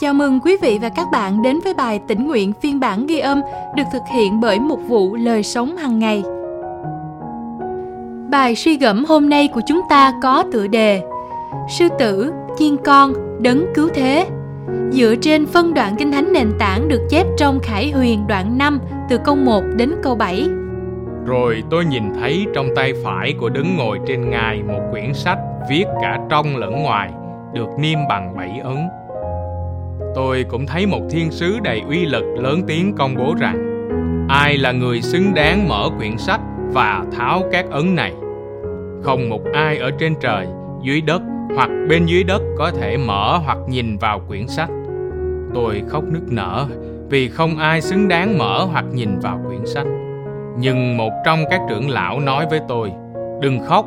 Chào mừng quý vị và các bạn đến với bài tĩnh nguyện phiên bản ghi âm được thực hiện bởi một vụ lời sống hàng ngày. Bài suy gẫm hôm nay của chúng ta có tựa đề Sư tử, chiên con, đấng cứu thế. Dựa trên phân đoạn kinh thánh nền tảng được chép trong Khải Huyền đoạn 5 từ câu 1 đến câu 7 Rồi tôi nhìn thấy trong tay phải của đứng ngồi trên ngài một quyển sách viết cả trong lẫn ngoài được niêm bằng bảy ấn tôi cũng thấy một thiên sứ đầy uy lực lớn tiếng công bố rằng, ai là người xứng đáng mở quyển sách và tháo các ấn này? Không một ai ở trên trời, dưới đất hoặc bên dưới đất có thể mở hoặc nhìn vào quyển sách. Tôi khóc nức nở vì không ai xứng đáng mở hoặc nhìn vào quyển sách. Nhưng một trong các trưởng lão nói với tôi, đừng khóc,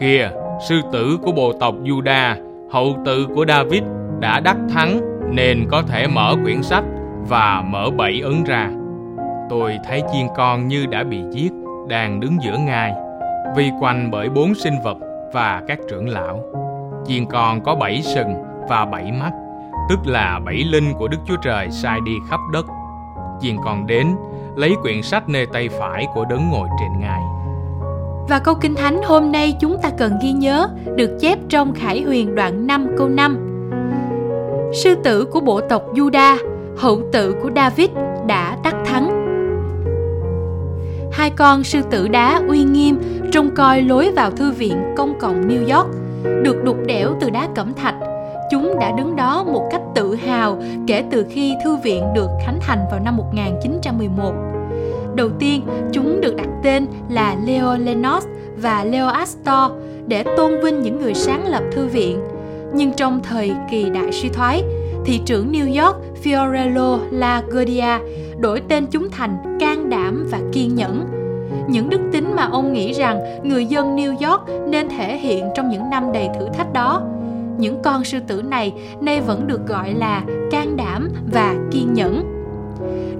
kìa, sư tử của bộ tộc juda, hậu tự của david đã đắc thắng nên có thể mở quyển sách và mở bảy ấn ra. Tôi thấy chiên con như đã bị giết, đang đứng giữa ngai, vây quanh bởi bốn sinh vật và các trưởng lão. Chiên con có bảy sừng và bảy mắt, tức là bảy linh của Đức Chúa Trời sai đi khắp đất. Chiên con đến, lấy quyển sách nơi tay phải của đấng ngồi trên ngai. Và câu Kinh Thánh hôm nay chúng ta cần ghi nhớ được chép trong Khải Huyền đoạn 5 câu 5 sư tử của bộ tộc Juda, hậu tự của David đã đắc thắng. Hai con sư tử đá uy nghiêm trông coi lối vào thư viện công cộng New York, được đục đẽo từ đá cẩm thạch. Chúng đã đứng đó một cách tự hào kể từ khi thư viện được khánh thành vào năm 1911. Đầu tiên, chúng được đặt tên là Leo Lenos và Leo Astor để tôn vinh những người sáng lập thư viện – nhưng trong thời kỳ đại suy thoái, thị trưởng New York Fiorello LaGuardia đổi tên chúng thành can đảm và kiên nhẫn. Những đức tính mà ông nghĩ rằng người dân New York nên thể hiện trong những năm đầy thử thách đó. Những con sư tử này nay vẫn được gọi là can đảm và kiên nhẫn.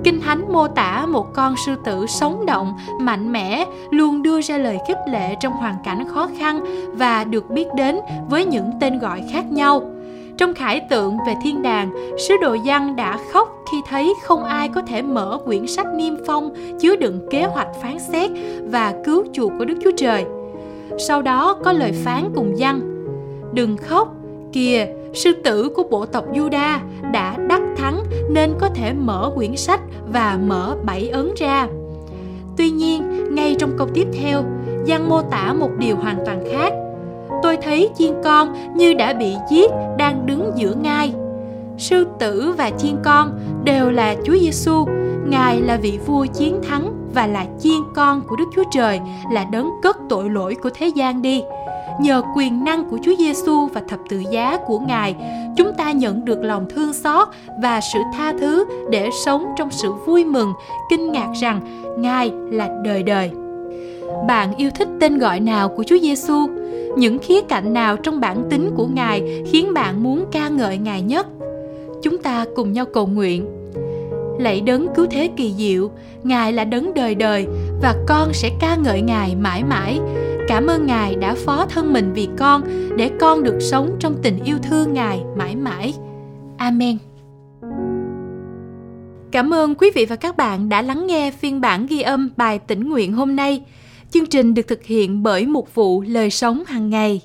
Kinh Thánh mô tả một con sư tử sống động, mạnh mẽ, luôn đưa ra lời khích lệ trong hoàn cảnh khó khăn và được biết đến với những tên gọi khác nhau. Trong khải tượng về thiên đàng, sứ đồ Giăng đã khóc khi thấy không ai có thể mở quyển sách niêm phong chứa đựng kế hoạch phán xét và cứu chuộc của Đức Chúa Trời. Sau đó có lời phán cùng Giăng: Đừng khóc, kìa, sư tử của bộ tộc Juda đã đắc thắng nên có thể mở quyển sách và mở bảy ấn ra. Tuy nhiên, ngay trong câu tiếp theo, Giăng mô tả một điều hoàn toàn khác. Tôi thấy chiên con như đã bị giết đang đứng giữa ngai. Sư tử và chiên con đều là Chúa Giêsu, Ngài là vị vua chiến thắng và là chiên con của Đức Chúa Trời, là đấng cất tội lỗi của thế gian đi nhờ quyền năng của Chúa Giêsu và thập tự giá của Ngài, chúng ta nhận được lòng thương xót và sự tha thứ để sống trong sự vui mừng, kinh ngạc rằng Ngài là đời đời. Bạn yêu thích tên gọi nào của Chúa Giêsu? Những khía cạnh nào trong bản tính của Ngài khiến bạn muốn ca ngợi Ngài nhất? Chúng ta cùng nhau cầu nguyện. Lạy đấng cứu thế kỳ diệu, Ngài là đấng đời đời và con sẽ ca ngợi Ngài mãi mãi Cảm ơn Ngài đã phó thân mình vì con, để con được sống trong tình yêu thương Ngài mãi mãi. Amen. Cảm ơn quý vị và các bạn đã lắng nghe phiên bản ghi âm bài tỉnh nguyện hôm nay. Chương trình được thực hiện bởi một vụ lời sống hàng ngày.